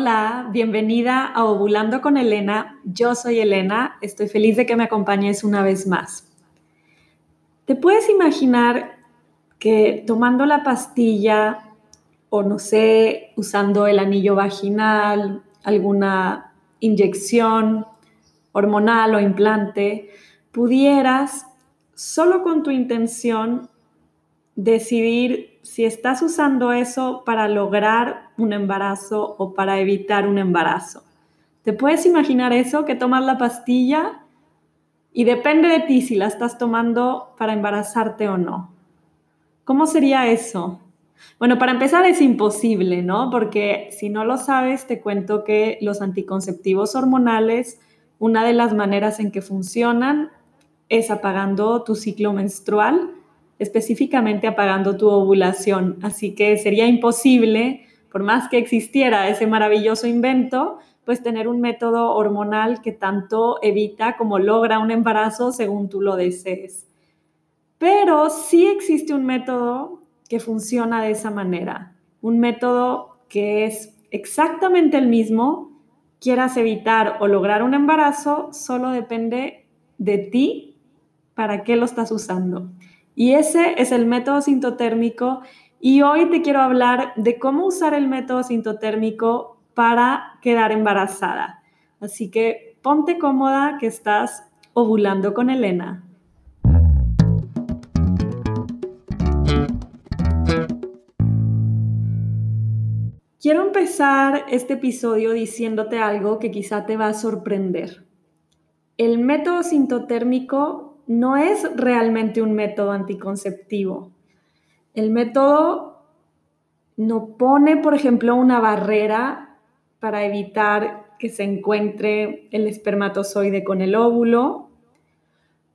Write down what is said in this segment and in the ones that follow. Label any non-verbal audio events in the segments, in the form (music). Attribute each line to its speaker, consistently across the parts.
Speaker 1: Hola, bienvenida a Ovulando con Elena. Yo soy Elena, estoy feliz de que me acompañes una vez más. ¿Te puedes imaginar que tomando la pastilla o no sé, usando el anillo vaginal, alguna inyección hormonal o implante, pudieras, solo con tu intención, decidir si estás usando eso para lograr un embarazo o para evitar un embarazo. ¿Te puedes imaginar eso? Que tomas la pastilla y depende de ti si la estás tomando para embarazarte o no. ¿Cómo sería eso? Bueno, para empezar es imposible, ¿no? Porque si no lo sabes, te cuento que los anticonceptivos hormonales, una de las maneras en que funcionan es apagando tu ciclo menstrual, específicamente apagando tu ovulación. Así que sería imposible, por más que existiera ese maravilloso invento, pues tener un método hormonal que tanto evita como logra un embarazo según tú lo desees. Pero sí existe un método que funciona de esa manera. Un método que es exactamente el mismo, quieras evitar o lograr un embarazo, solo depende de ti para qué lo estás usando. Y ese es el método sintotérmico y hoy te quiero hablar de cómo usar el método sintotérmico para quedar embarazada. Así que ponte cómoda que estás ovulando con Elena. Quiero empezar este episodio diciéndote algo que quizá te va a sorprender. El método sintotérmico no es realmente un método anticonceptivo. El método no pone, por ejemplo, una barrera para evitar que se encuentre el espermatozoide con el óvulo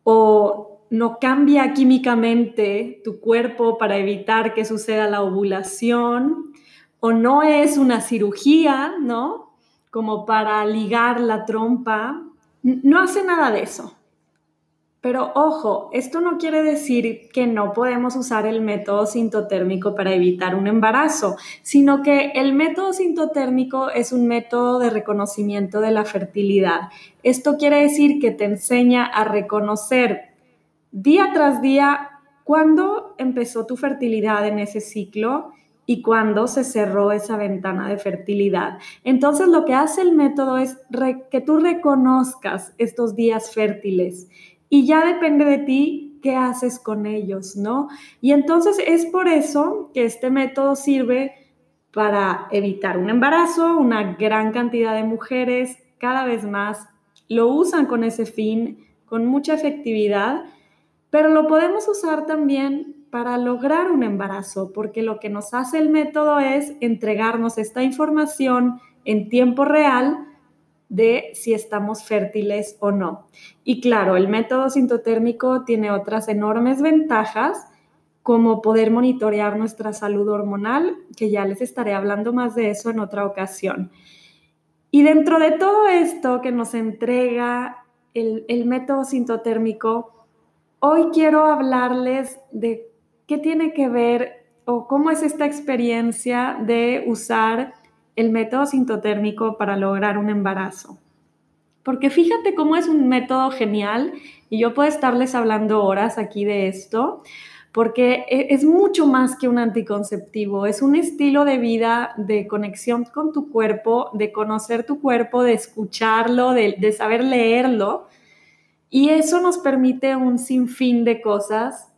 Speaker 1: o no cambia químicamente tu cuerpo para evitar que suceda la ovulación o no es una cirugía, ¿no? Como para ligar la trompa. No hace nada de eso. Pero ojo, esto no quiere decir que no podemos usar el método sintotérmico para evitar un embarazo, sino que el método sintotérmico es un método de reconocimiento de la fertilidad. Esto quiere decir que te enseña a reconocer día tras día cuándo empezó tu fertilidad en ese ciclo y cuando se cerró esa ventana de fertilidad. Entonces lo que hace el método es que tú reconozcas estos días fértiles y ya depende de ti qué haces con ellos, ¿no? Y entonces es por eso que este método sirve para evitar un embarazo, una gran cantidad de mujeres cada vez más lo usan con ese fin, con mucha efectividad, pero lo podemos usar también para lograr un embarazo, porque lo que nos hace el método es entregarnos esta información en tiempo real de si estamos fértiles o no. Y claro, el método sintotérmico tiene otras enormes ventajas, como poder monitorear nuestra salud hormonal, que ya les estaré hablando más de eso en otra ocasión. Y dentro de todo esto que nos entrega el, el método sintotérmico, hoy quiero hablarles de ¿qué tiene que ver o cómo es esta experiencia de usar el método sintotérmico para lograr un embarazo? Porque fíjate cómo es un método genial y yo puedo estarles hablando horas aquí de esto, porque e, es mucho más que un anticonceptivo, es un estilo de vida de conexión con tu cuerpo, de conocer tu cuerpo, de escucharlo, de, de saber leerlo. Y eso nos permite un sinfín de cosas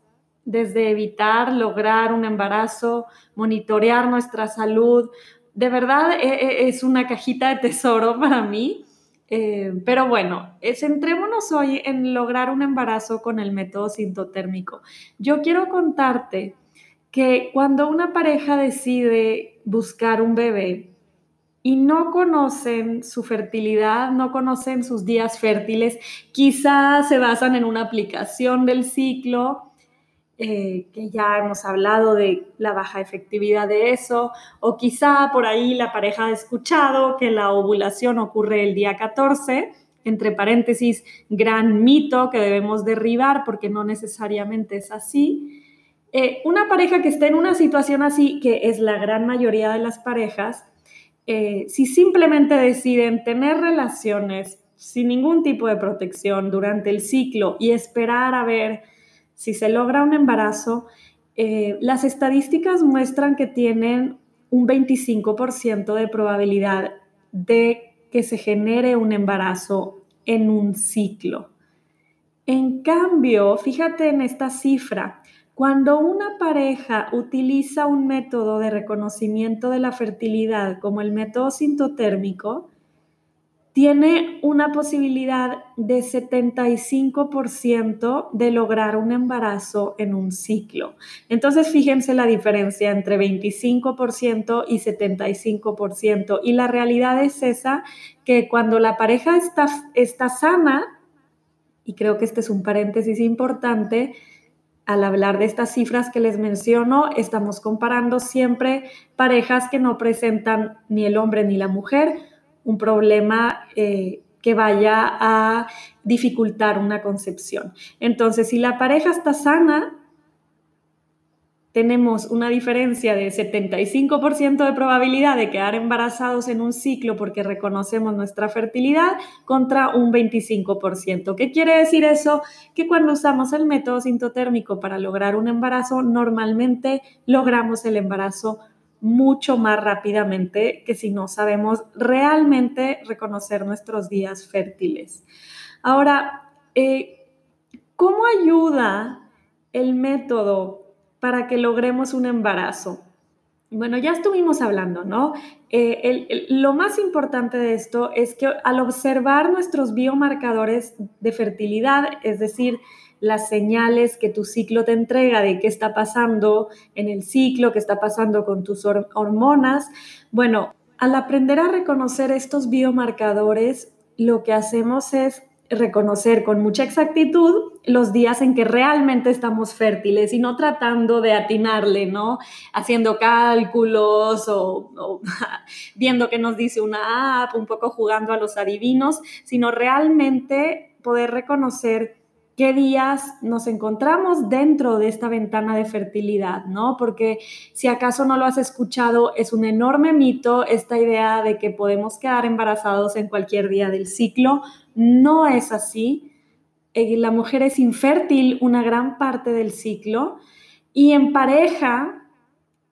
Speaker 1: desde evitar, lograr un embarazo, monitorear nuestra salud. De verdad e, e, es una cajita de tesoro (laughs) para mí. Eh, pero bueno, eh, centrémonos hoy en lograr un embarazo con el método sintotérmico. Yo quiero contarte que cuando una pareja decide buscar un bebé y no conocen su fertilidad, no conocen sus días fértiles, quizás se basan en una aplicación del ciclo eh, que ya hemos hablado de la baja efectividad de eso, o quizá por ahí la pareja ha escuchado que la ovulación ocurre el día 14, entre paréntesis, gran mito que debemos derribar porque no necesariamente es así. Eh, una pareja que esté en una situación así, que es la gran mayoría de las parejas, eh, si simplemente deciden tener relaciones sin ningún tipo de protección durante el ciclo y esperar a ver si se logra un embarazo, eh, las estadísticas muestran que tienen un 25% de probabilidad de que se genere un embarazo en un ciclo. En cambio, fíjate en esta cifra, cuando una pareja utiliza un método de reconocimiento de la fertilidad como el método sintotérmico, tiene una posibilidad de 75% de lograr un embarazo en un ciclo. Entonces, fíjense la diferencia entre 25% y 75%. Y la realidad es esa, que cuando la pareja está, está sana, y creo que este es un paréntesis importante, al hablar de estas cifras que les menciono, estamos comparando siempre parejas que no presentan ni el hombre ni la mujer un problema eh, que vaya a dificultar una concepción. Entonces, si la pareja está sana, tenemos una diferencia de 75% de probabilidad de quedar embarazados en un ciclo porque reconocemos nuestra fertilidad contra un 25%. ¿Qué quiere decir eso? Que cuando usamos el método sintotérmico para lograr un embarazo, normalmente logramos el embarazo mucho más rápidamente que si no sabemos realmente reconocer nuestros días fértiles. Ahora, eh, ¿cómo ayuda el método para que logremos un embarazo? Bueno, ya estuvimos hablando, ¿no? Eh, lo más importante de esto es que al observar nuestros biomarcadores de fertilidad, es decir, las señales que tu ciclo te entrega de qué está pasando en el ciclo, qué está pasando con tus hormonas, bueno, al aprender a reconocer estos biomarcadores, lo que hacemos es reconocer con mucha exactitud los días en que realmente estamos fértiles y no tratando de atinarle, ¿no? Haciendo cálculos o, (laughs) viendo qué nos dice una app, un poco jugando a los adivinos, sino realmente poder reconocer qué días nos encontramos dentro de esta ventana de fertilidad, ¿no? Porque si acaso no lo has escuchado, es un enorme mito esta idea de que podemos quedar embarazados en cualquier día del ciclo. No es así. Eh, la mujer es infértil una gran parte del ciclo y en pareja,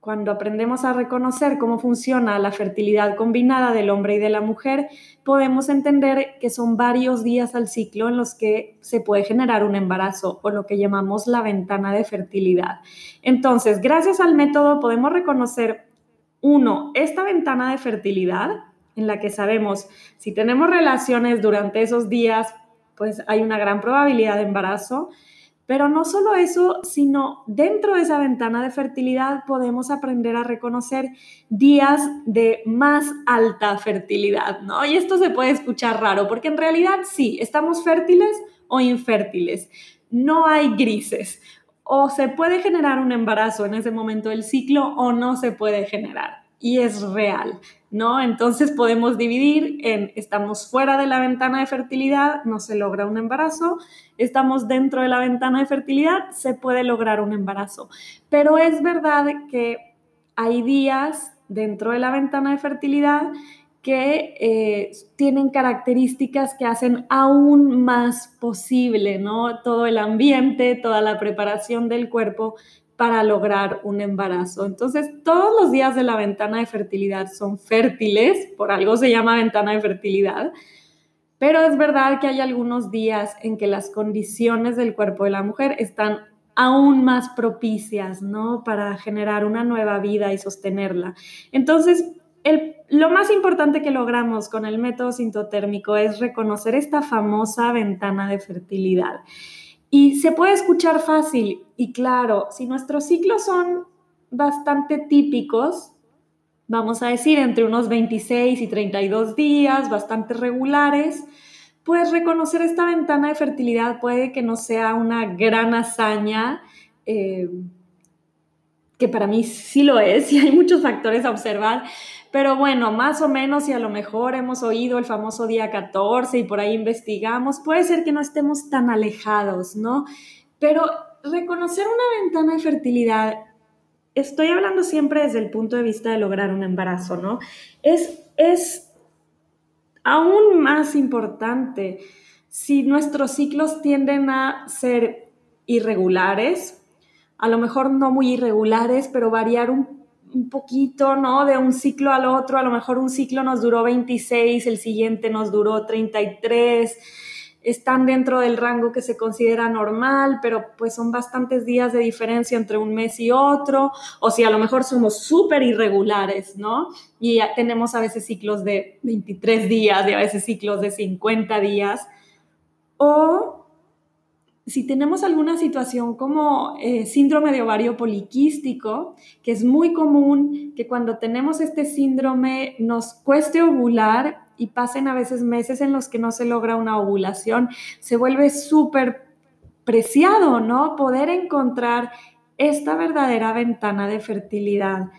Speaker 1: cuando aprendemos a reconocer cómo funciona la fertilidad combinada del hombre y de la mujer, podemos entender que son varios días al ciclo en los que se puede generar un embarazo o lo que llamamos la ventana de fertilidad. Entonces, gracias al método podemos reconocer, uno, esta ventana de fertilidad en la que sabemos si tenemos relaciones durante esos días, pues hay una gran probabilidad de embarazo. Pero no solo eso, sino dentro de esa ventana de fertilidad podemos aprender a reconocer días de más alta fertilidad, ¿no? Y esto se puede escuchar raro, porque en realidad sí, estamos fértiles o infértiles, no hay grises. O se puede generar un embarazo en ese momento del ciclo o no se puede generar. Y es real. ¿No? Entonces podemos dividir en estamos fuera de la ventana de fertilidad, no se logra un embarazo, estamos dentro de la ventana de fertilidad, se puede lograr un embarazo. Pero es verdad que hay días dentro de la ventana de fertilidad que eh, tienen características que hacen aún más posible, ¿no? Todo el ambiente, toda la preparación del cuerpo para lograr un embarazo. Entonces, todos los días de la ventana de fertilidad son fértiles, por algo se llama ventana de fertilidad, pero es verdad que hay algunos días en que las condiciones del cuerpo de la mujer están aún más propicias, ¿no? Para generar una nueva vida y sostenerla. Entonces, lo más importante que logramos con el método sintotérmico es reconocer esta famosa ventana de fertilidad. Y se puede escuchar fácil. Y claro, si nuestros ciclos son bastante típicos, vamos a decir entre unos 26 y 32 días, bastante regulares, pues reconocer esta ventana de fertilidad puede que no sea una gran hazaña, eh, que para mí sí lo es (laughs) y hay muchos factores a observar, pero bueno, más o menos, si a lo mejor hemos oído el famoso día 14 y por ahí investigamos, puede ser que no estemos tan alejados, ¿no? Pero reconocer una ventana de fertilidad, estoy hablando siempre desde el punto de vista de lograr un embarazo, ¿no? Es es aún más importante si nuestros ciclos tienden a ser irregulares, a lo mejor no muy irregulares, pero variar un, poquito, ¿no? De un ciclo al otro, a lo mejor un ciclo nos duró 26, el siguiente nos duró 33 están dentro del rango que se considera normal, pero pues son bastantes días de diferencia entre un mes y otro, o si a lo mejor somos súper irregulares, ¿no? Y tenemos a veces ciclos de 23 días y a veces ciclos de 50 días, o si tenemos alguna situación como eh, síndrome de ovario poliquístico, que es muy común que cuando tenemos este síndrome nos cueste ovular y pasen a veces meses en los que no se logra una ovulación, se vuelve súper preciado, ¿no? Poder encontrar esta verdadera ventana de fertilidad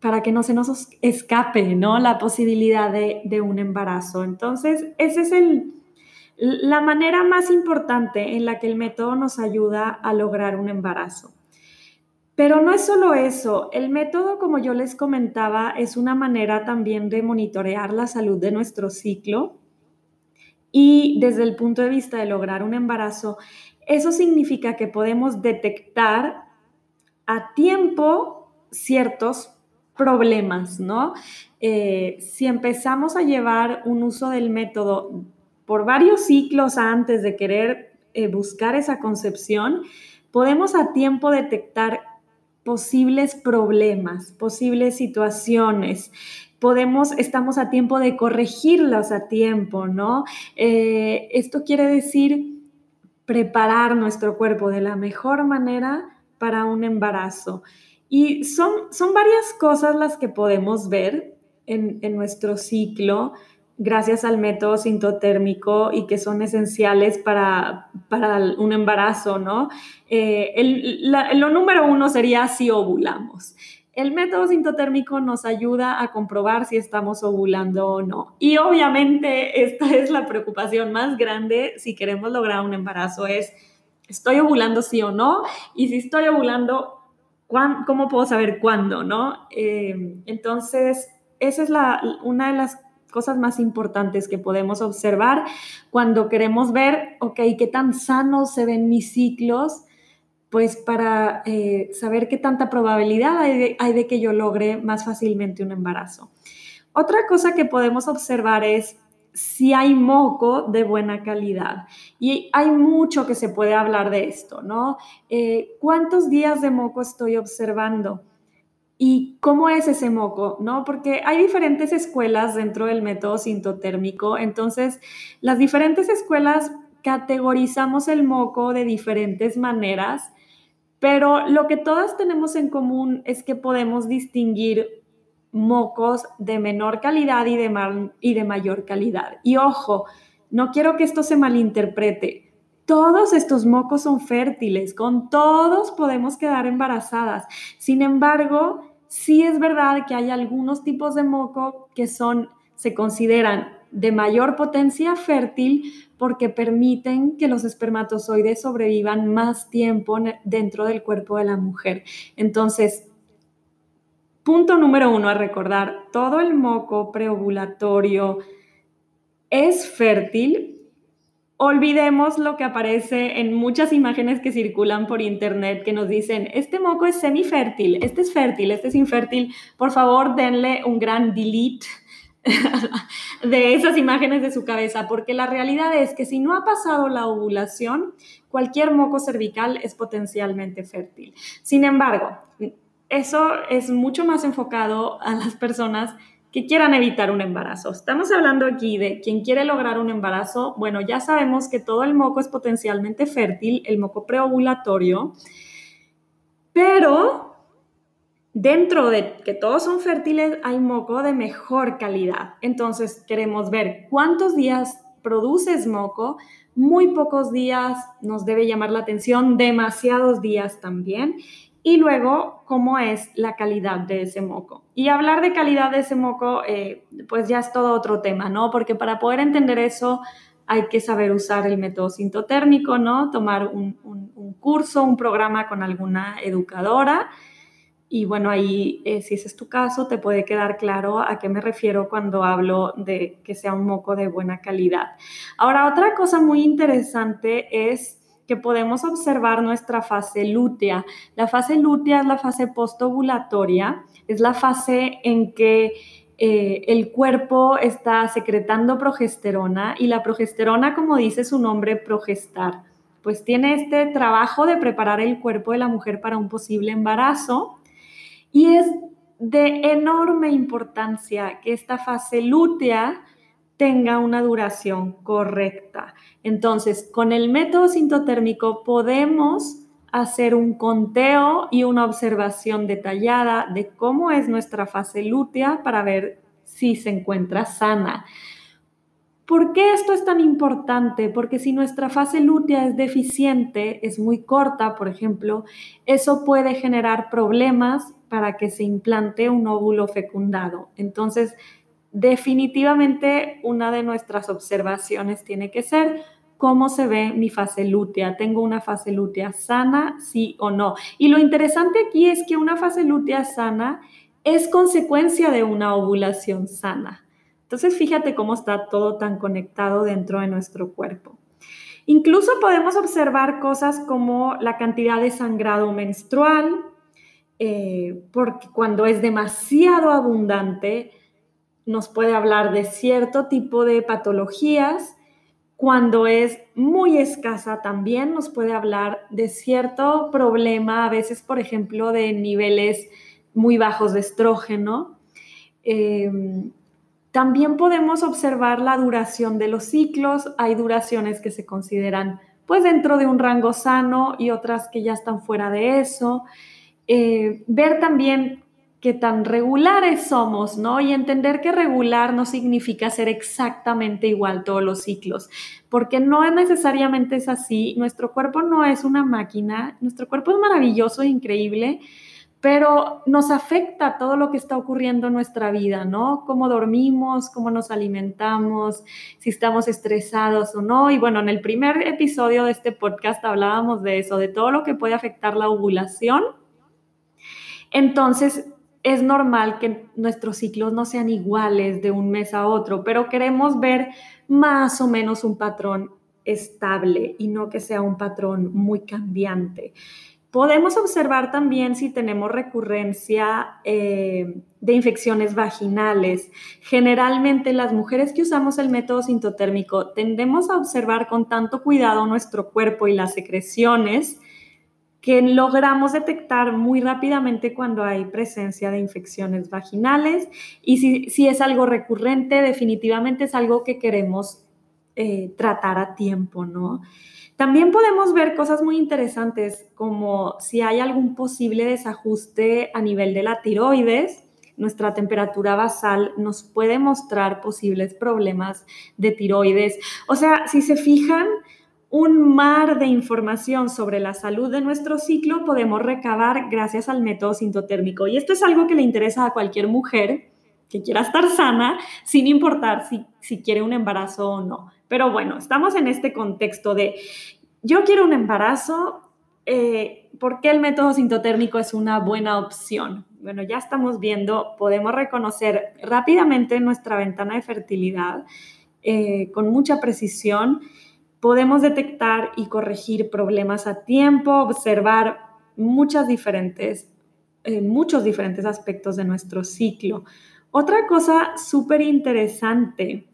Speaker 1: para que no se nos escape, ¿no? La posibilidad de, de un embarazo. Entonces, esa es el, la manera más importante en la que el método nos ayuda a lograr un embarazo. Pero no es solo eso, el método, como yo les comentaba, es una manera también de monitorear la salud de nuestro ciclo y desde el punto de vista de lograr un embarazo, eso significa que podemos detectar a tiempo ciertos problemas, ¿no? Eh, si empezamos a llevar un uso del método por varios ciclos antes de querer eh, buscar esa concepción, podemos a tiempo detectar posibles problemas, posibles situaciones. Podemos, estamos a tiempo de corregirlas a tiempo, ¿no? Eh, esto quiere decir preparar nuestro cuerpo de la mejor manera para un embarazo. Y son, son varias cosas las que podemos ver en, en nuestro ciclo gracias al método sintotérmico y que son esenciales para, un embarazo, ¿no? Eh, lo número uno sería si ovulamos. El método sintotérmico nos ayuda a comprobar si estamos ovulando o no. Y obviamente esta es la preocupación más grande si queremos lograr un embarazo, es, ¿estoy ovulando sí o no? Y si estoy ovulando, ¿cómo puedo saber cuándo, no? Eh, entonces, esa es la, una de las cosas más importantes que podemos observar cuando queremos ver, ok, qué tan sanos se ven mis ciclos, pues para eh, saber qué tanta probabilidad hay de, que yo logre más fácilmente un embarazo. Otra cosa que podemos observar es si hay moco de buena calidad. Y hay mucho que se puede hablar de esto, ¿no? Eh, ¿Cuántos días de moco estoy observando? ¿Y cómo es ese moco? ¿No? Porque hay diferentes escuelas dentro del método sintotérmico, entonces las diferentes escuelas categorizamos el moco de diferentes maneras, pero lo que todas tenemos en común es que podemos distinguir mocos de menor calidad y de, y de mayor calidad. Y ojo, no quiero que esto se malinterprete. Todos estos mocos son fértiles, con todos podemos quedar embarazadas. Sin embargo, sí es verdad que hay algunos tipos de moco que son, se consideran de mayor potencia fértil porque permiten que los espermatozoides sobrevivan más tiempo dentro del cuerpo de la mujer. Entonces, punto número uno a recordar, todo el moco preovulatorio es fértil olvidemos lo que aparece en muchas imágenes que circulan por internet que nos dicen, este moco es semifértil, este es fértil, este es infértil. Por favor, denle un gran delete (laughs) de esas imágenes de su cabeza, porque la realidad es que si no ha pasado la ovulación, cualquier moco cervical es potencialmente fértil. Sin embargo, eso es mucho más enfocado a las personas que quieran evitar un embarazo. Estamos hablando aquí de quien quiere lograr un embarazo. Bueno, ya sabemos que todo el moco es potencialmente fértil, el moco preovulatorio, pero dentro de que todos son fértiles hay moco de mejor calidad. Entonces queremos ver cuántos días produces moco, muy pocos días nos debe llamar la atención, demasiados días también y luego cómo es la calidad de ese moco. Y hablar de calidad de ese moco, eh, pues ya es todo otro tema, ¿no? Porque para poder entender eso hay que saber usar el método sintotérmico, ¿no? Tomar un, curso, un programa con alguna educadora y bueno, ahí eh, si ese es tu caso, te puede quedar claro a qué me refiero cuando hablo de que sea un moco de buena calidad. Ahora, otra cosa muy interesante es que podemos observar nuestra fase lútea. La fase lútea es la fase postovulatoria, es la fase en que eh, el cuerpo está secretando progesterona y la progesterona, como dice su nombre, progestar, pues tiene este trabajo de preparar el cuerpo de la mujer para un posible embarazo y es de enorme importancia que esta fase lútea tenga una duración correcta. Entonces, con el método sintotérmico podemos hacer un conteo y una observación detallada de cómo es nuestra fase lútea para ver si se encuentra sana. ¿Por qué esto es tan importante? Porque si nuestra fase lútea es deficiente, es muy corta, por ejemplo, eso puede generar problemas para que se implante un óvulo fecundado. Entonces, definitivamente una de nuestras observaciones tiene que ser cómo se ve mi fase lútea. ¿Tengo una fase lútea sana, sí o no? Y lo interesante aquí es que una fase lútea sana es consecuencia de una ovulación sana. Entonces, fíjate cómo está todo tan conectado dentro de nuestro cuerpo. Incluso podemos observar cosas como la cantidad de sangrado menstrual, eh, porque cuando es demasiado abundante nos puede hablar de cierto tipo de patologías, cuando es muy escasa también nos puede hablar de cierto problema, a veces, por ejemplo, de niveles muy bajos de estrógeno. Em, también podemos observar la duración de los ciclos. Hay duraciones que se consideran pues dentro de un rango sano y otras que ya están fuera de eso. Eh, ver también qué tan regulares somos, ¿no? Y entender que regular no significa ser exactamente igual todos los ciclos, porque no es necesariamente es así. Nuestro cuerpo no es una máquina, nuestro cuerpo es maravilloso e increíble pero nos afecta todo lo que está ocurriendo en nuestra vida, ¿no? Cómo dormimos, cómo nos alimentamos, si estamos estresados o no. Y bueno, en el primer episodio de este podcast hablábamos de eso, de todo lo que puede afectar la ovulación. Entonces, es normal que nuestros ciclos no sean iguales de un mes a otro, pero queremos ver más o menos un patrón estable y no que sea un patrón muy cambiante. Podemos observar también si tenemos recurrencia eh, de infecciones vaginales. Generalmente las mujeres que usamos el método sintotérmico tendemos a observar con tanto cuidado nuestro cuerpo y las secreciones que logramos detectar muy rápidamente cuando hay presencia de infecciones vaginales y si, si es algo recurrente, definitivamente es algo que queremos eh, tratar a tiempo, ¿no? También podemos ver cosas muy interesantes como si hay algún posible desajuste a nivel de la tiroides. Nuestra temperatura basal nos puede mostrar posibles problemas de tiroides. O sea, si se fijan, un mar de información sobre la salud de nuestro ciclo podemos recabar gracias al método sintotérmico. Y esto es algo que le interesa a cualquier mujer que quiera estar sana, sin importar si, si quiere un embarazo o no. Pero bueno, estamos en este contexto de yo quiero un embarazo, eh, ¿por qué el método sintotérmico es una buena opción? Bueno, ya estamos viendo, podemos reconocer rápidamente nuestra ventana de fertilidad eh, con mucha precisión, podemos detectar y corregir problemas a tiempo, observar muchas diferentes, eh, muchos diferentes aspectos de nuestro ciclo. Otra cosa súper interesante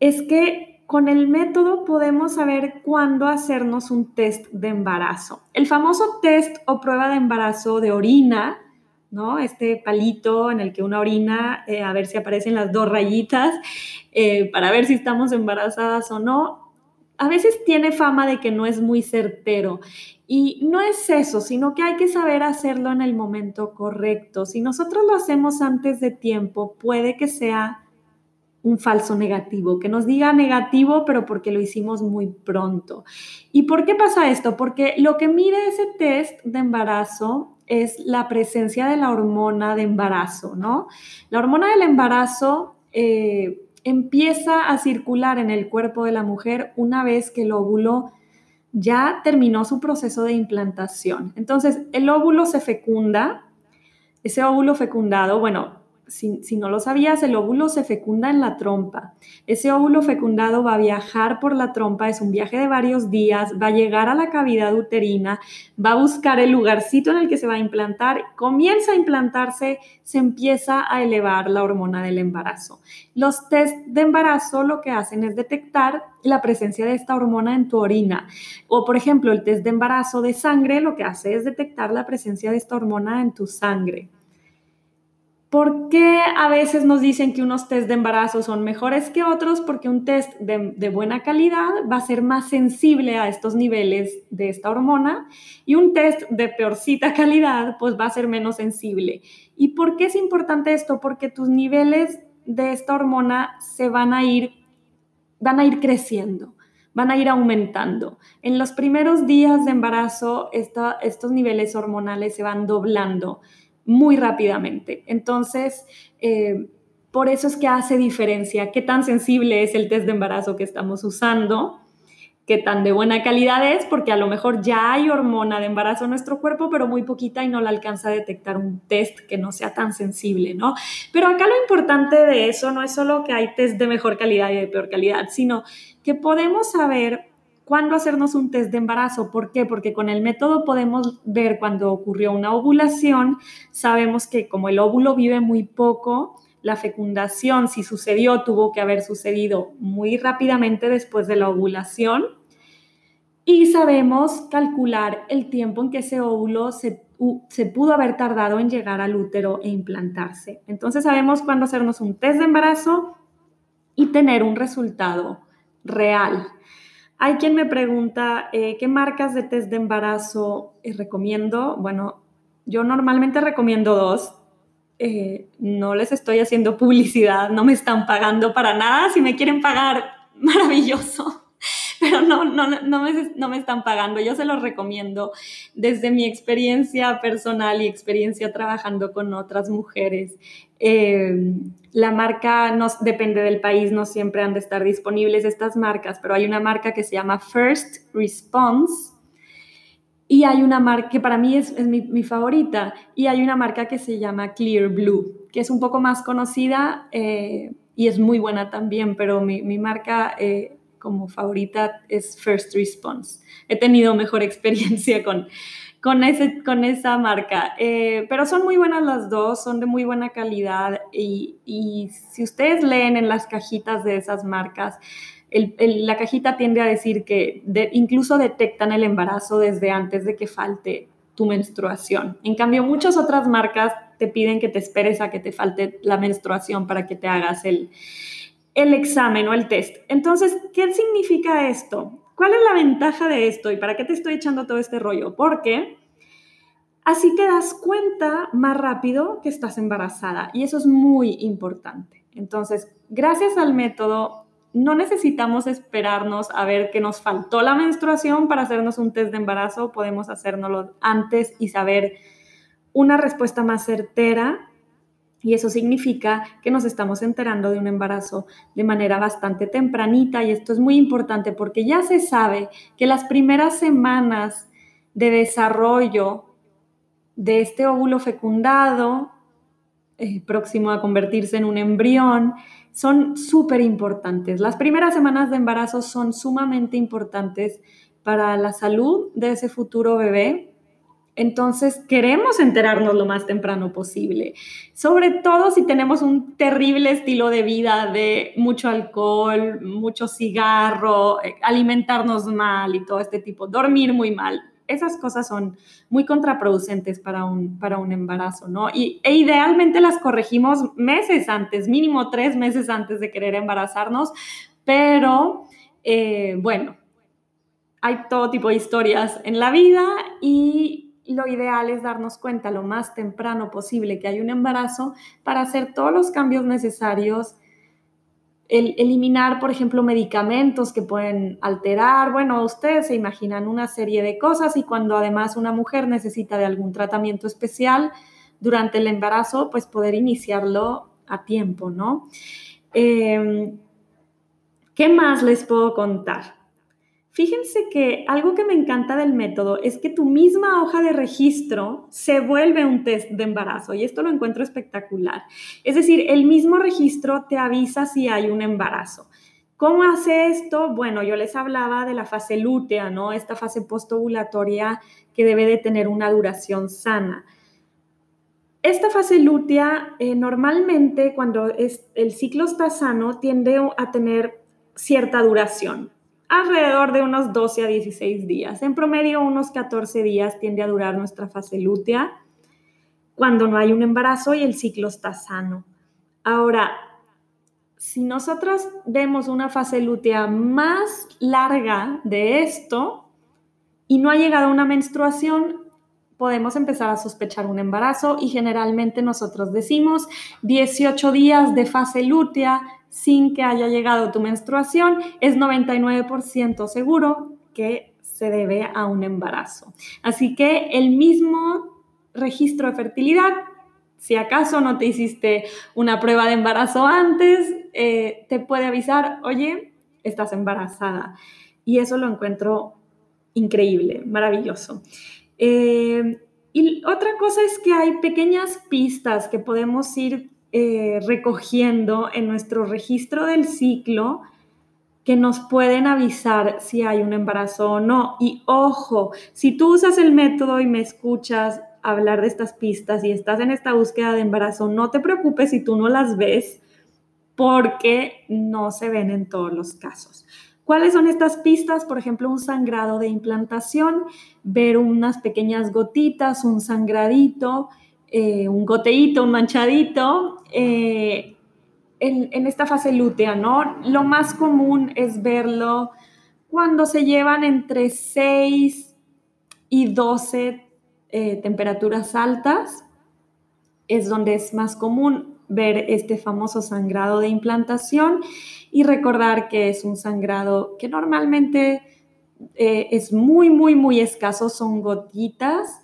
Speaker 1: es que con el método podemos saber cuándo hacernos un test de embarazo. El famoso test o prueba de embarazo de orina, ¿no? Este palito en el que una orina, eh, a ver si aparecen las dos rayitas, eh, para ver si estamos embarazadas o no, a veces tiene fama de que no es muy certero. Y no es eso, sino que hay que saber hacerlo en el momento correcto. Si nosotros lo hacemos antes de tiempo, puede que sea un falso negativo, que nos diga negativo, pero porque lo hicimos muy pronto. ¿Y por qué pasa esto? Porque lo que mide ese test de embarazo es la presencia de la hormona de embarazo, ¿no? La hormona del embarazo eh, empieza a circular en el cuerpo de la mujer una vez que el óvulo ya terminó su proceso de implantación. Entonces, el óvulo se fecunda, ese óvulo fecundado, bueno, si, no lo sabías, el óvulo se fecunda en la trompa. Ese óvulo fecundado va a viajar por la trompa, es un viaje de varios días, va a llegar a la cavidad uterina, va a buscar el lugarcito en el que se va a implantar, comienza a implantarse, se empieza a elevar la hormona del embarazo. Los test de embarazo lo que hacen es detectar la presencia de esta hormona en tu orina. O, por ejemplo, el test de embarazo de sangre lo que hace es detectar la presencia de esta hormona en tu sangre. ¿Por qué a veces nos dicen que unos test de embarazo son mejores que otros? Porque un test de, buena calidad va a ser más sensible a estos niveles de esta hormona y un test de peorcita (laughs) calidad pues va a ser menos sensible. ¿Y por qué es importante esto? Porque tus niveles de esta hormona se van a ir, van a ir creciendo van a ir aumentando. En los primeros días de embarazo, estos niveles hormonales se van doblando muy rápidamente. Entonces, eh, por eso es que hace diferencia qué tan sensible es el test de embarazo que estamos usando, qué tan de buena calidad es, porque a lo mejor ya hay hormona de embarazo en nuestro cuerpo, pero muy poquita y no la alcanza a detectar un test que no sea tan sensible, ¿no? Pero acá lo importante de eso no es solo que hay test de mejor calidad y de peor calidad, sino que podemos saber ¿Cuándo hacernos un test de embarazo? ¿Por qué? Porque con el método podemos ver cuando ocurrió una ovulación, sabemos que como el óvulo vive muy poco, la fecundación, si sucedió, tuvo que haber sucedido muy rápidamente después de la ovulación. Y sabemos calcular el tiempo en que ese óvulo se, se pudo haber tardado en llegar al útero e implantarse. Entonces sabemos cuándo hacernos un test de embarazo y tener un resultado real. Hay quien me pregunta eh, qué marcas de test de embarazo eh, recomiendo. Bueno, yo normalmente recomiendo dos. Eh, no les estoy haciendo publicidad, no me están pagando para nada. Si me quieren pagar, (laughs) maravilloso. Pero no, no, no, me, no me están pagando. Yo se los recomiendo desde mi experiencia personal y experiencia trabajando con otras mujeres. La marca no, depende del país, no siempre han de estar disponibles estas marcas, pero hay una marca que se llama First Response y hay una marca que para mí es, mi, favorita y hay una marca que se llama Clear Blue, que es un poco más conocida eh, y es muy buena también, pero mi, marca eh, como favorita es First Response. He tenido mejor (laughs) experiencia con, con, ese, con esa marca. Eh, pero son muy buenas las dos, son de muy buena calidad y, y si ustedes leen en las cajitas de esas marcas, la cajita tiende a decir que incluso detectan el embarazo desde antes de que falte tu menstruación. En cambio, muchas otras marcas te piden que te esperes a que te falte la menstruación para que te hagas el, el examen o el test. Entonces, ¿qué significa esto? ¿Cuál es la ventaja de esto y para qué te estoy echando todo este rollo? Porque así te das cuenta más rápido que estás embarazada y eso es muy importante. Entonces, gracias al método, no necesitamos esperarnos a ver que nos faltó la menstruación para hacernos un test de embarazo, podemos hacérnoslo antes y saber una respuesta más certera y eso significa que nos estamos enterando de un embarazo de manera bastante tempranita y esto es muy importante porque ya se sabe que las primeras semanas de desarrollo de este óvulo fecundado, eh, próximo a convertirse en un embrión, son súper importantes. Las primeras semanas de embarazo son sumamente importantes para la salud de ese futuro bebé entonces, queremos enterarnos lo más temprano posible, sobre todo si tenemos un terrible estilo de vida de mucho alcohol, mucho cigarro, eh, alimentarnos mal y todo este tipo, dormir muy mal. Esas cosas son muy contraproducentes para un, para un embarazo, ¿no? Y, e idealmente las corregimos meses antes, mínimo tres meses antes de querer embarazarnos, pero eh, bueno, hay todo tipo de historias en la vida y lo ideal es darnos cuenta lo más temprano posible que hay un embarazo para hacer todos los cambios necesarios, el, eliminar, por ejemplo, medicamentos que pueden alterar. Bueno, ustedes se imaginan una serie de cosas y cuando además una mujer necesita de algún tratamiento especial durante el embarazo, pues poder iniciarlo a tiempo, ¿no? Em, ¿Qué más les puedo contar? Fíjense que algo que me encanta del método es que tu misma hoja de registro se vuelve un test de embarazo y esto lo encuentro espectacular. Es decir, el mismo registro te avisa si hay un embarazo. ¿Cómo hace esto? Bueno, yo les hablaba de la fase lútea, ¿no? Esta fase postovulatoria que debe de tener una duración sana. Esta fase lútea, eh, normalmente cuando el ciclo está sano, tiende a tener cierta duración alrededor de unos 12 a 16 días. En promedio, unos 14 días tiende a durar nuestra fase lútea cuando no hay un embarazo y el ciclo está sano. Ahora, si nosotros vemos una fase lútea más larga de esto y no ha llegado una menstruación, podemos empezar a sospechar un embarazo y generalmente nosotros decimos 18 días de fase lútea sin que haya llegado tu menstruación, es 99% seguro que se debe a un embarazo. Así que el mismo registro de fertilidad, si acaso no te hiciste una prueba de embarazo antes, eh, te puede avisar, oye, estás embarazada. Y eso lo encuentro increíble, maravilloso. Eh, y otra cosa es que hay pequeñas pistas que podemos ir eh, recogiendo en nuestro registro del ciclo que nos pueden avisar si hay un embarazo o no. Y ojo, si tú usas el método y me escuchas hablar de estas pistas y estás en esta búsqueda de embarazo, no te preocupes si tú no las ves porque no se ven en todos los casos. ¿Cuáles son estas pistas? Por ejemplo, un sangrado de implantación, ver unas pequeñas gotitas, un sangradito, eh, un goteíto, un manchadito eh, en, esta fase lútea, ¿no? Lo más común es verlo cuando se llevan entre 6 y 12 eh, temperaturas altas, es donde es más común ver este famoso sangrado de implantación y recordar que es un sangrado que normalmente es muy, muy, muy escaso, son gotitas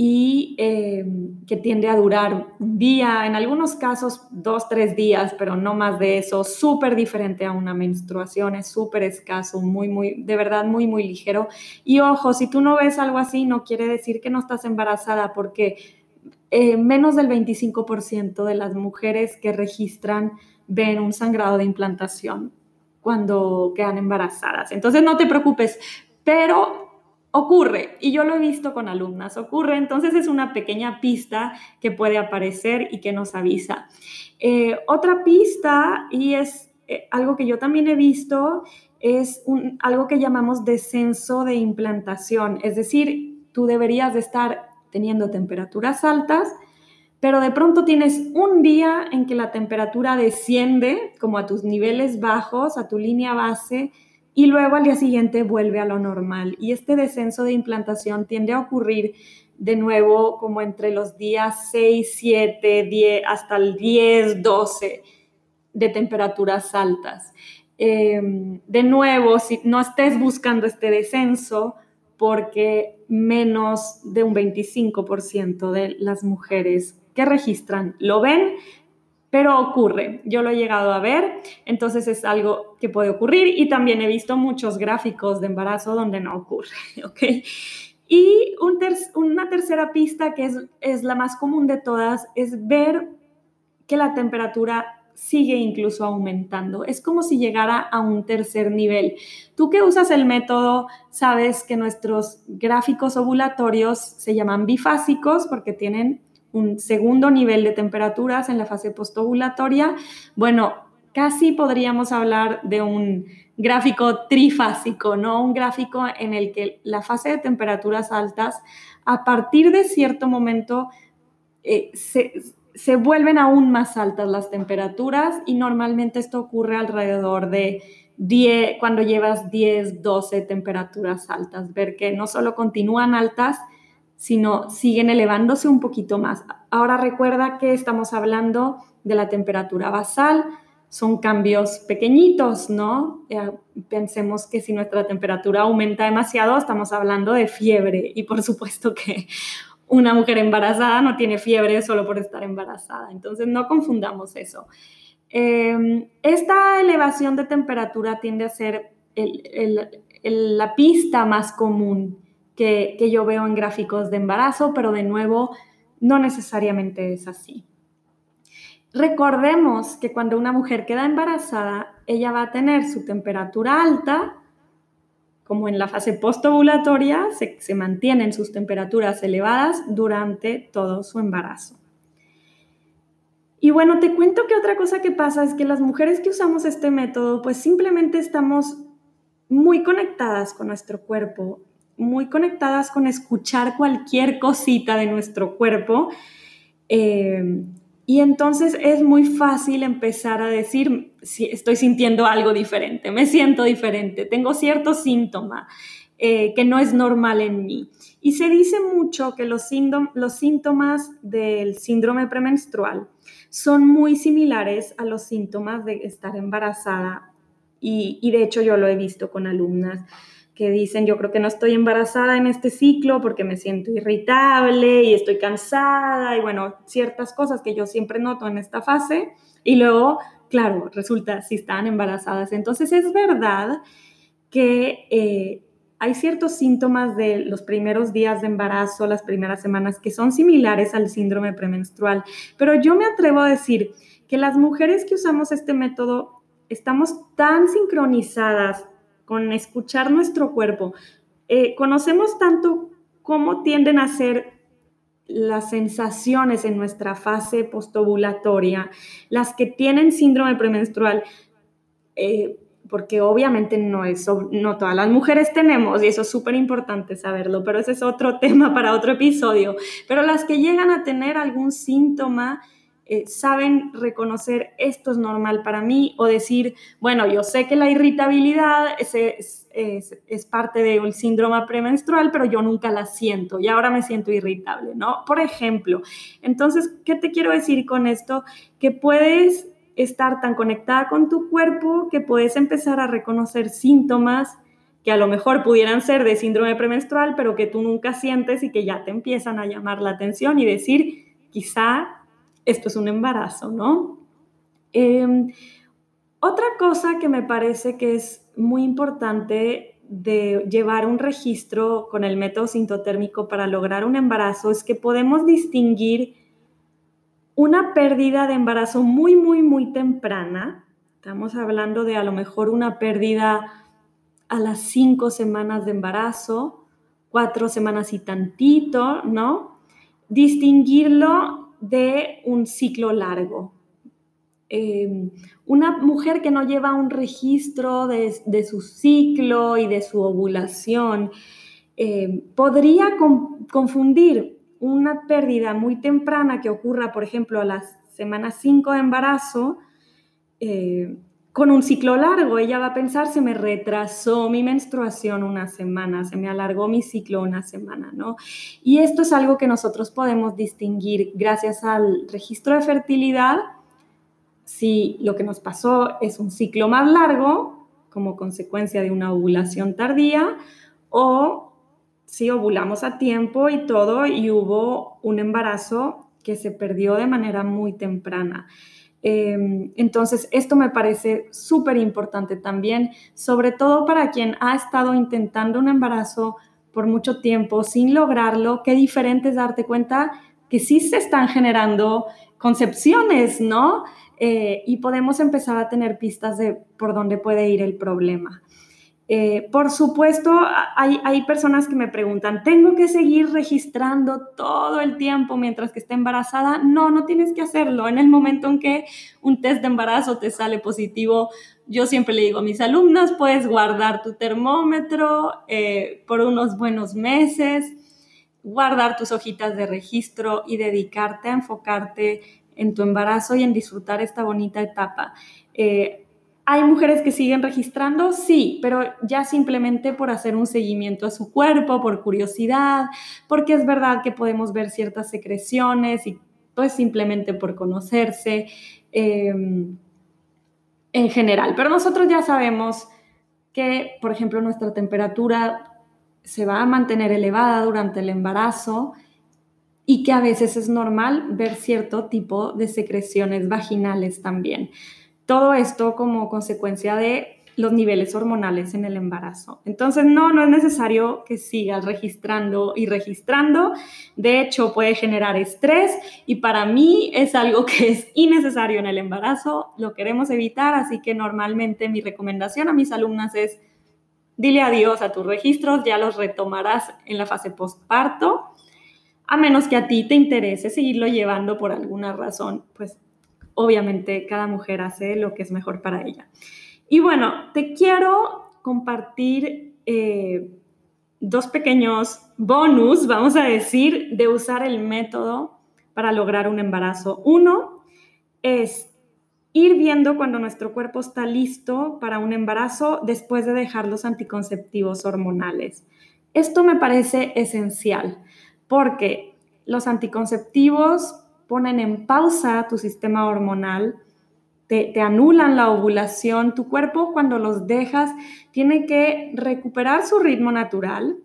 Speaker 1: y eh, que tiende a durar un día, en algunos casos dos, tres días, pero no más de eso, súper diferente a una menstruación, es súper escaso, muy, muy, de verdad muy, muy ligero. Y ojo, si tú no ves algo así, no quiere decir que no estás embarazada, porque eh, menos del 25% de las mujeres que registran ven un sangrado de implantación cuando quedan embarazadas. Entonces no te preocupes, pero ocurre, y yo lo he visto con alumnas, ocurre, entonces es una pequeña pista que puede aparecer y que nos avisa. Eh, otra pista, y es eh, algo que yo también he visto, es un, algo que llamamos descenso de implantación, es decir, tú deberías de estar teniendo temperaturas altas, pero de pronto tienes un día en que la temperatura desciende como a tus niveles bajos, a tu línea base, y luego al día siguiente vuelve a lo normal. Y este descenso de implantación tiende a ocurrir de nuevo como entre los días 6, 7, 10, hasta el 10, 12 de temperaturas altas. Em, de nuevo, si no estés buscando este descenso, porque menos de un 25% de las mujeres que registran lo ven, pero ocurre, yo lo he llegado a ver, entonces es algo que puede ocurrir y también he visto muchos gráficos de embarazo donde no ocurre, (laughs) ¿ok? Y una tercera pista que es, es la más común de todas es ver que la temperatura sigue incluso aumentando. Es como si llegara a un tercer nivel. Tú que usas el método, sabes que nuestros gráficos ovulatorios se llaman bifásicos porque tienen un segundo nivel de temperaturas en la fase postovulatoria, bueno, casi podríamos hablar de un gráfico trifásico, ¿no? Un gráfico en el que la fase de temperaturas altas, a partir de cierto momento, eh, se, se, vuelven aún más altas las temperaturas y normalmente esto ocurre alrededor de 10, cuando llevas 10, 12 temperaturas altas, ver que no solo continúan altas, sino siguen elevándose un poquito más. Ahora recuerda que estamos hablando de la temperatura basal, son cambios pequeñitos, ¿no? pensemos que si nuestra temperatura aumenta demasiado, estamos hablando de fiebre y por supuesto que una mujer embarazada no tiene fiebre solo por estar embarazada, entonces no confundamos eso. Em, esta elevación de temperatura tiende a ser la pista más común que, que yo veo en gráficos de embarazo, pero de nuevo, no necesariamente es así. Recordemos que cuando una mujer queda embarazada, ella va a tener su temperatura alta, como en la fase postovulatoria, se, se mantienen sus temperaturas elevadas durante todo su embarazo. Y bueno, te cuento que otra cosa que pasa es que las mujeres que usamos este método, pues simplemente estamos muy conectadas con nuestro cuerpo, muy conectadas con escuchar cualquier cosita de nuestro cuerpo. Eh, y entonces es muy fácil empezar a decir, si estoy sintiendo algo diferente, me siento diferente, tengo cierto síntoma eh, que no es normal en mí. Y se dice mucho que los, los síntomas del síndrome premenstrual son muy similares a los síntomas de estar embarazada. Y, y de hecho yo lo he visto con alumnas que dicen, yo creo que no estoy embarazada en este ciclo porque me siento irritable y estoy cansada y bueno, ciertas cosas que yo siempre noto en esta fase. Y luego, claro, resulta si están embarazadas. Entonces es verdad que eh, hay ciertos síntomas de los primeros días de embarazo, las primeras semanas, que son similares al síndrome premenstrual. Pero yo me atrevo a decir que las mujeres que usamos este método estamos tan sincronizadas con escuchar nuestro cuerpo. Eh, conocemos tanto cómo tienden a ser las sensaciones en nuestra fase postovulatoria, las que tienen síndrome premenstrual, eh, porque obviamente no, es, no todas las mujeres tenemos, y eso es súper importante saberlo, pero ese es otro (laughs) tema para otro episodio, pero las que llegan a tener algún síntoma, eh, saben reconocer esto es normal para mí o decir, bueno, yo sé que la irritabilidad es, es, parte del síndrome premenstrual, pero yo nunca la siento y ahora me siento irritable, ¿no? Por ejemplo, entonces, ¿qué te quiero decir con esto? Que puedes estar tan conectada con tu cuerpo que puedes empezar a reconocer síntomas que a lo mejor pudieran ser de síndrome premenstrual, pero que tú nunca sientes y que ya te empiezan a llamar la atención y decir, quizá esto es un embarazo, ¿no? Em, otra cosa que me parece que es muy importante de llevar un registro con el método sintotérmico para lograr un embarazo es que podemos distinguir una pérdida de embarazo muy, muy, muy temprana. Estamos hablando de a lo mejor una pérdida a las cinco semanas de embarazo, cuatro semanas y tantito, ¿no? Distinguirlo de un ciclo largo. Em, una mujer que no lleva un registro de, su ciclo y de su ovulación em, podría confundir una pérdida muy temprana que ocurra, por ejemplo, a las semanas 5 de embarazo, eh, con un ciclo largo. Ella va a pensar, se me retrasó mi menstruación una semana, se me alargó mi ciclo una semana, ¿no? Y esto es algo que nosotros podemos distinguir gracias al registro de fertilidad, si lo que nos pasó es un ciclo más largo, como consecuencia de una ovulación tardía, o si ovulamos a tiempo y todo y hubo un embarazo que se perdió de manera muy temprana. Em, entonces, esto me parece súper importante también, sobre todo para quien ha estado intentando un embarazo por mucho tiempo sin lograrlo, qué diferente es darte cuenta que sí se están generando concepciones, ¿no? Eh, y podemos empezar a tener pistas de por dónde puede ir el problema. Eh, por supuesto, hay, hay, personas que me preguntan, ¿tengo que seguir registrando todo el tiempo mientras que esté embarazada? No, no tienes que hacerlo. En el momento en que un test de embarazo te sale positivo, yo siempre le digo a mis alumnas, puedes guardar tu termómetro eh, por unos buenos meses, guardar tus hojitas de registro y dedicarte a enfocarte en tu embarazo y en disfrutar esta bonita etapa. Eh, ¿Hay mujeres que siguen registrando? Sí, pero ya simplemente por hacer un seguimiento a su cuerpo, por curiosidad, porque es verdad que podemos ver ciertas secreciones y pues simplemente por conocerse em, en general. Pero nosotros ya sabemos que, por ejemplo, nuestra temperatura se va a mantener elevada durante el embarazo y que a veces es normal ver cierto tipo de secreciones vaginales también. Todo esto como consecuencia de los niveles hormonales en el embarazo. Entonces, no, no es necesario que sigas registrando y registrando. De hecho, puede generar estrés y para mí es algo que es innecesario en el embarazo. Lo queremos evitar, así que normalmente mi recomendación a mis alumnas es dile adiós a tus registros, ya los retomarás en la fase postparto, a menos que a ti te interese seguirlo llevando por alguna razón, pues obviamente cada mujer hace lo que es mejor para ella. Y bueno, te quiero compartir eh, dos pequeños bonus, vamos a decir, de usar el método para lograr un embarazo. Uno es ir viendo cuando nuestro cuerpo está listo para un embarazo después de dejar los anticonceptivos hormonales. Esto me parece esencial porque los anticonceptivos ponen en pausa tu sistema hormonal te, anulan la ovulación, tu cuerpo cuando los dejas tiene que recuperar su ritmo natural.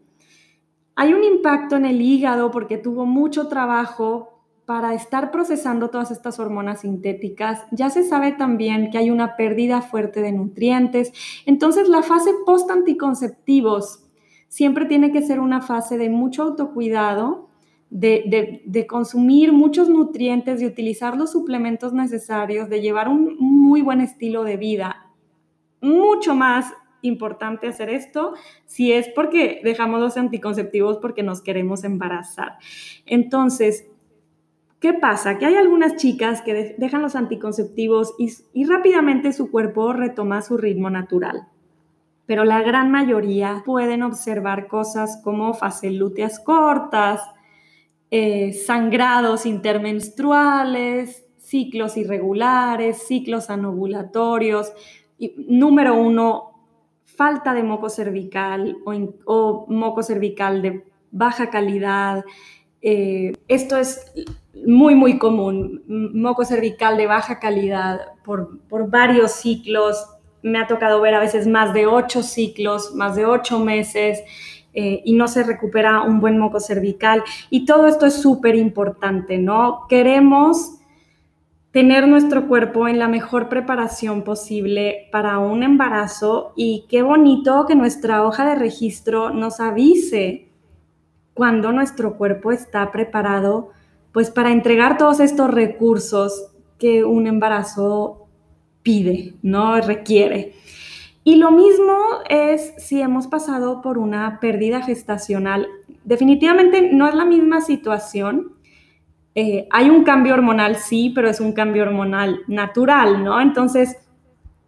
Speaker 1: Hay un impacto en el hígado porque tuvo mucho trabajo para estar procesando todas estas hormonas sintéticas. Ya se sabe también que hay una pérdida fuerte de nutrientes. Entonces la fase post anticonceptivos siempre tiene que ser una fase de mucho autocuidado de, consumir muchos nutrientes, de utilizar los suplementos necesarios, de llevar un muy buen estilo de vida. Mucho más importante hacer esto si es porque dejamos los anticonceptivos porque nos queremos embarazar. Entonces, ¿qué pasa? Que hay algunas chicas que dejan los anticonceptivos y, y rápidamente su cuerpo retoma su ritmo natural pero la gran mayoría pueden observar cosas como fases lúteas cortas, eh, sangrados intermenstruales, ciclos irregulares, ciclos anovulatorios. Número uno, falta de moco cervical o, moco cervical de baja calidad. Eh, esto es muy, muy común, moco cervical de baja calidad por, por varios ciclos. Me ha tocado ver a veces más de ocho ciclos, más de ocho meses. Eh, y no se recupera un buen moco cervical. Y todo esto es súper importante, ¿no? Queremos tener nuestro cuerpo en la mejor preparación posible para un embarazo y qué bonito que nuestra hoja de registro nos avise cuando nuestro cuerpo está preparado pues para entregar todos estos recursos que un embarazo pide, no requiere. Y lo mismo es si hemos pasado por una pérdida gestacional. Definitivamente no es la misma situación. Eh, hay un cambio hormonal, sí, pero es un cambio hormonal natural, ¿no? Entonces,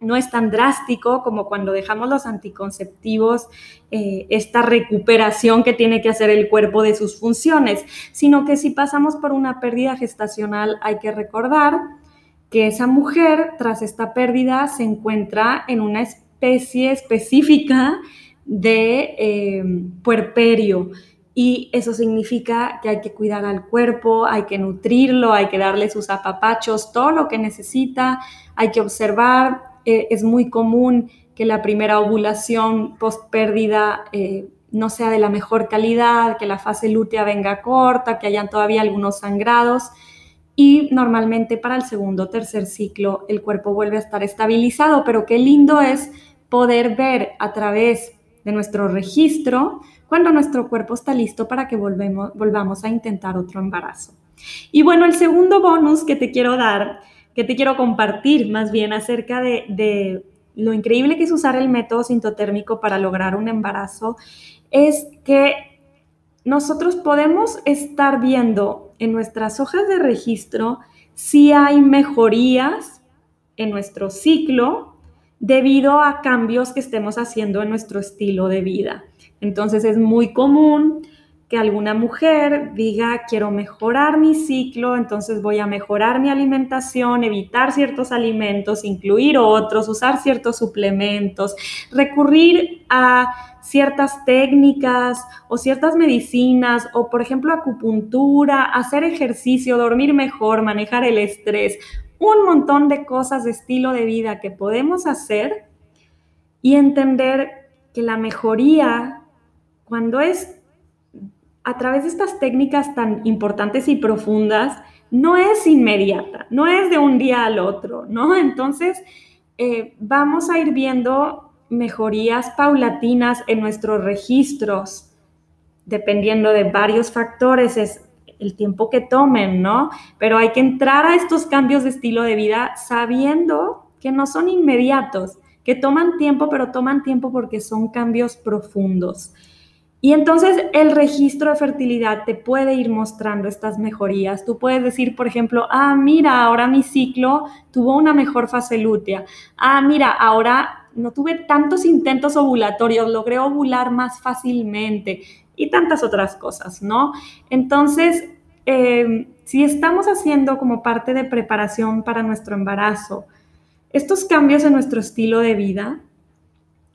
Speaker 1: no es tan drástico como cuando dejamos los anticonceptivos, eh, esta recuperación que tiene que hacer el cuerpo de sus funciones, sino que si pasamos por una pérdida gestacional hay que recordar que esa mujer tras esta pérdida se encuentra en una especie especie específica de eh, puerperio. Y eso significa que hay que cuidar al cuerpo, hay que nutrirlo, hay que darle sus apapachos, todo lo que necesita, hay que observar. Eh, es muy común que la primera ovulación post pérdida eh, no sea de la mejor calidad, que la fase lútea venga corta, que hayan todavía algunos sangrados. Y normalmente para el segundo o tercer ciclo el cuerpo vuelve a estar estabilizado, pero qué lindo es poder ver a través de nuestro registro cuando nuestro cuerpo está listo para que volvemos, volvamos a intentar otro embarazo. Y bueno, el segundo bonus que te quiero dar, que te quiero compartir más bien acerca de, de lo increíble que es usar el método sintotérmico para lograr un embarazo, es que nosotros podemos estar viendo en nuestras hojas de registro si hay mejorías en nuestro ciclo debido a cambios que estemos haciendo en nuestro estilo de vida. Entonces es muy común que alguna mujer diga, quiero mejorar mi ciclo, entonces voy a mejorar mi alimentación, evitar ciertos alimentos, incluir otros, usar ciertos suplementos, recurrir a ciertas técnicas o ciertas medicinas o, por ejemplo, acupuntura, hacer ejercicio, dormir mejor, manejar el estrés un montón de cosas de estilo de vida que podemos hacer y entender que la mejoría, cuando es a través de estas técnicas tan importantes y profundas, no es inmediata, no es de un día al otro, ¿no? Entonces, eh, vamos a ir viendo mejorías paulatinas en nuestros registros, dependiendo de varios factores, es el tiempo que tomen, ¿no? Pero hay que entrar a estos cambios de estilo de vida sabiendo que no son inmediatos, que toman tiempo, pero toman tiempo porque son cambios profundos. Y entonces el registro de fertilidad te puede ir mostrando estas mejorías. Tú puedes decir, por ejemplo, ah, mira, ahora mi ciclo tuvo una mejor fase lútea. Ah, mira, ahora no tuve tantos intentos ovulatorios, logré ovular más fácilmente y tantas otras cosas, ¿no? Entonces, em, si estamos haciendo como parte de preparación para nuestro embarazo, estos cambios en nuestro estilo de vida,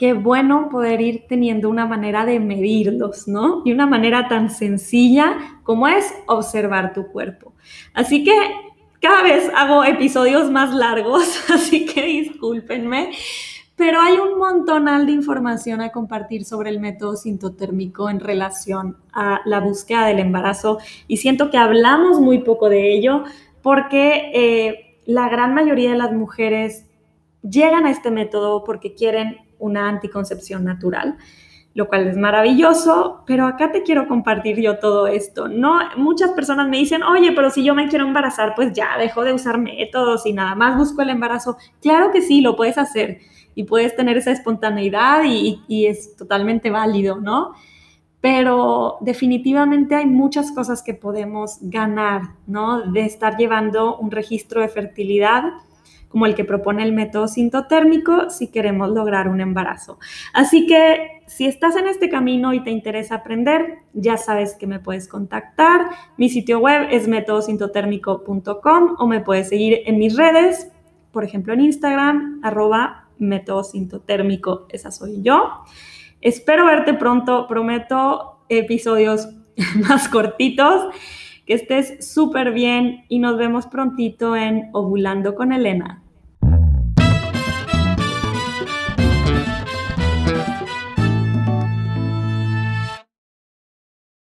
Speaker 1: qué bueno poder ir teniendo una manera de medirlos, ¿no? Y una manera tan sencilla como es observar tu cuerpo. Así que cada vez hago episodios más largos, (laughs) así que discúlpenme, pero hay un montonal de información a compartir sobre el método sintotérmico en relación a la búsqueda del embarazo y siento que hablamos muy poco de ello porque eh, la gran mayoría de las mujeres llegan a este método porque quieren una anticoncepción natural, lo cual es maravilloso, pero acá te quiero compartir yo todo esto. No, muchas personas me dicen, oye, pero si yo me quiero embarazar, pues ya dejo de usar métodos y nada más busco el embarazo. Claro que sí, lo puedes hacer y puedes tener esa espontaneidad y, y es totalmente válido, ¿no? Pero definitivamente hay muchas cosas que podemos ganar, ¿no? De estar llevando un registro de fertilidad como el que propone el método sintotérmico si queremos lograr un embarazo. Así que si estás en este camino y te interesa aprender, ya sabes que me puedes contactar. Mi sitio web es métodosintotérmico.com o me puedes seguir en mis redes, por ejemplo en Instagram, arroba método sintotérmico, esa soy yo. Espero verte pronto, prometo episodios (laughs) más cortitos. Que estés súper bien y nos vemos prontito en Ovulando con Elena.